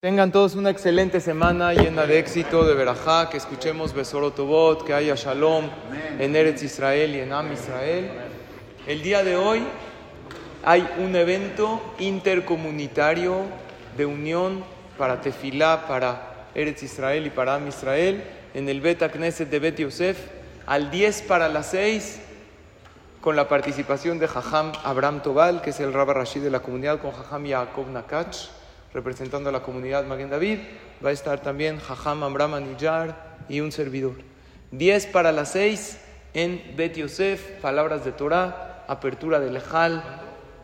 Tengan todos una excelente semana llena de éxito, de verajá, que escuchemos Besorotobot, que haya Shalom en Eretz Israel y en Am Israel. El día de hoy hay un evento intercomunitario de unión para Tefilá, para Eretz Israel y para Am Israel en el Bet Knesset de Bet Yosef al 10 para las 6 con la participación de Jajam Abraham Tobal, que es el Rabba Rashid de la comunidad, con Jajam Yaakov Nakach representando a la comunidad Maguen David. Va a estar también Jajam Amram Anillar y un servidor. 10 para las 6 en Bet Yosef, palabras de Torah, apertura de Lejal,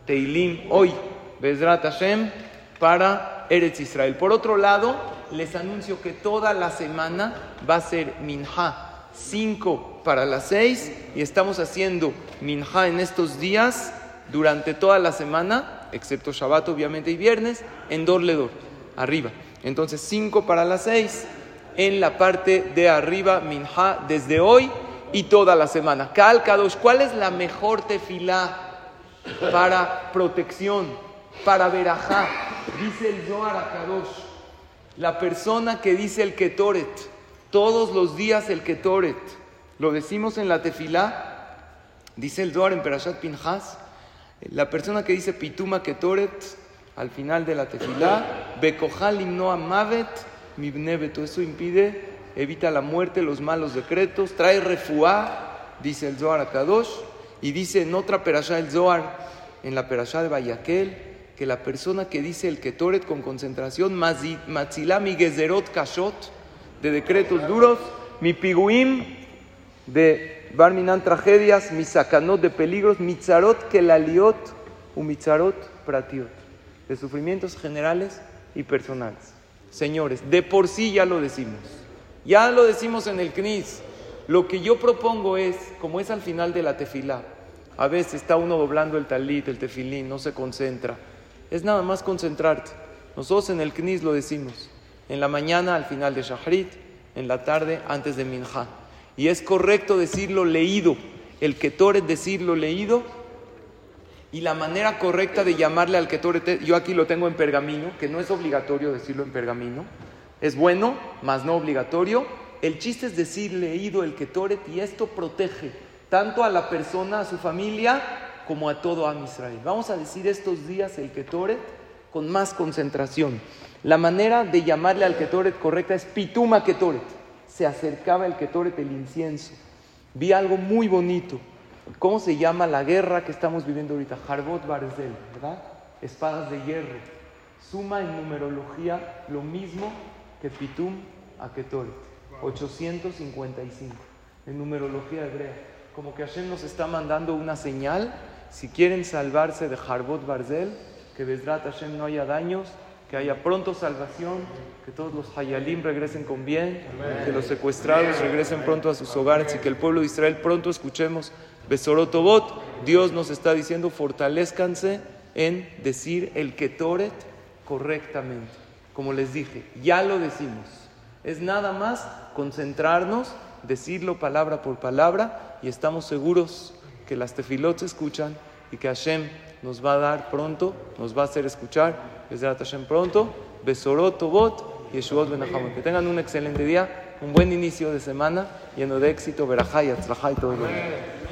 Teilim, hoy, Bezrat Hashem, para Eretz Israel. Por otro lado, les anuncio que toda la semana va a ser Minha, 5 para las 6, y estamos haciendo Minha en estos días durante toda la semana excepto Shabbat obviamente y viernes, en Dorledor, arriba. Entonces 5 para las 6 en la parte de arriba, Minha, desde hoy y toda la semana. Kal Kadosh, ¿cuál es la mejor tefilá para protección, para verajá? Dice el Zohar a Kadosh, la persona que dice el Ketoret, todos los días el Ketoret, lo decimos en la tefilá, dice el Zohar en Perashat Pinhas, la persona que dice Pituma Ketoret al final de la tefilá, Bekojal no Mavet, Mibnebeto, eso impide, evita la muerte, los malos decretos, trae refuá, dice el Zohar a Kadosh, y dice en otra perashá el Zohar, en la perashá de Bayakel, que la persona que dice el Ketoret con concentración, Matzilami Gezerot Kashot, de decretos duros, mi piguim de Barminan tragedias, misakanot de peligros, mitzarot kelaliot u mitzarot pratiot, de sufrimientos generales y personales. Señores, de por sí ya lo decimos, ya lo decimos en el CNIS. Lo que yo propongo es, como es al final de la tefilá, a veces está uno doblando el talit, el tefilín, no se concentra. Es nada más concentrarte. Nosotros en el CNIS lo decimos. En la mañana al final de Shahrit, en la tarde antes de Minha. Y es correcto decirlo leído. El Ketoret decirlo leído. Y la manera correcta de llamarle al Ketoret, yo aquí lo tengo en pergamino, que no es obligatorio decirlo en pergamino. Es bueno, mas no obligatorio. El chiste es decir leído el Ketoret y esto protege tanto a la persona, a su familia, como a todo Am Israel. Vamos a decir estos días el Ketoret con más concentración. La manera de llamarle al Ketoret correcta es Pituma Ketoret se acercaba el Ketoret, el incienso. Vi algo muy bonito. ¿Cómo se llama la guerra que estamos viviendo ahorita? Harbot Barzel, ¿verdad? Espadas de hierro. Suma en numerología lo mismo que Pitum a Ketoret. 855 en numerología hebrea. Como que Hashem nos está mandando una señal. Si quieren salvarse de Harbot Barzel, que Besrat Hashem no haya daños, que haya pronto salvación, que todos los Hayalim regresen con bien, que los secuestrados regresen pronto a sus hogares y que el pueblo de Israel pronto escuchemos Besorotobot. Dios nos está diciendo, fortalezcanse en decir el Ketoret correctamente. Como les dije, ya lo decimos. Es nada más concentrarnos, decirlo palabra por palabra y estamos seguros que las tefilot se escuchan y que Hashem nos va a dar pronto, nos va a hacer escuchar. Bezrat Hashem pronto, Besorot Tobot Yeshuot Que tengan un excelente día, un buen inicio de semana lleno de éxito, verajá y todo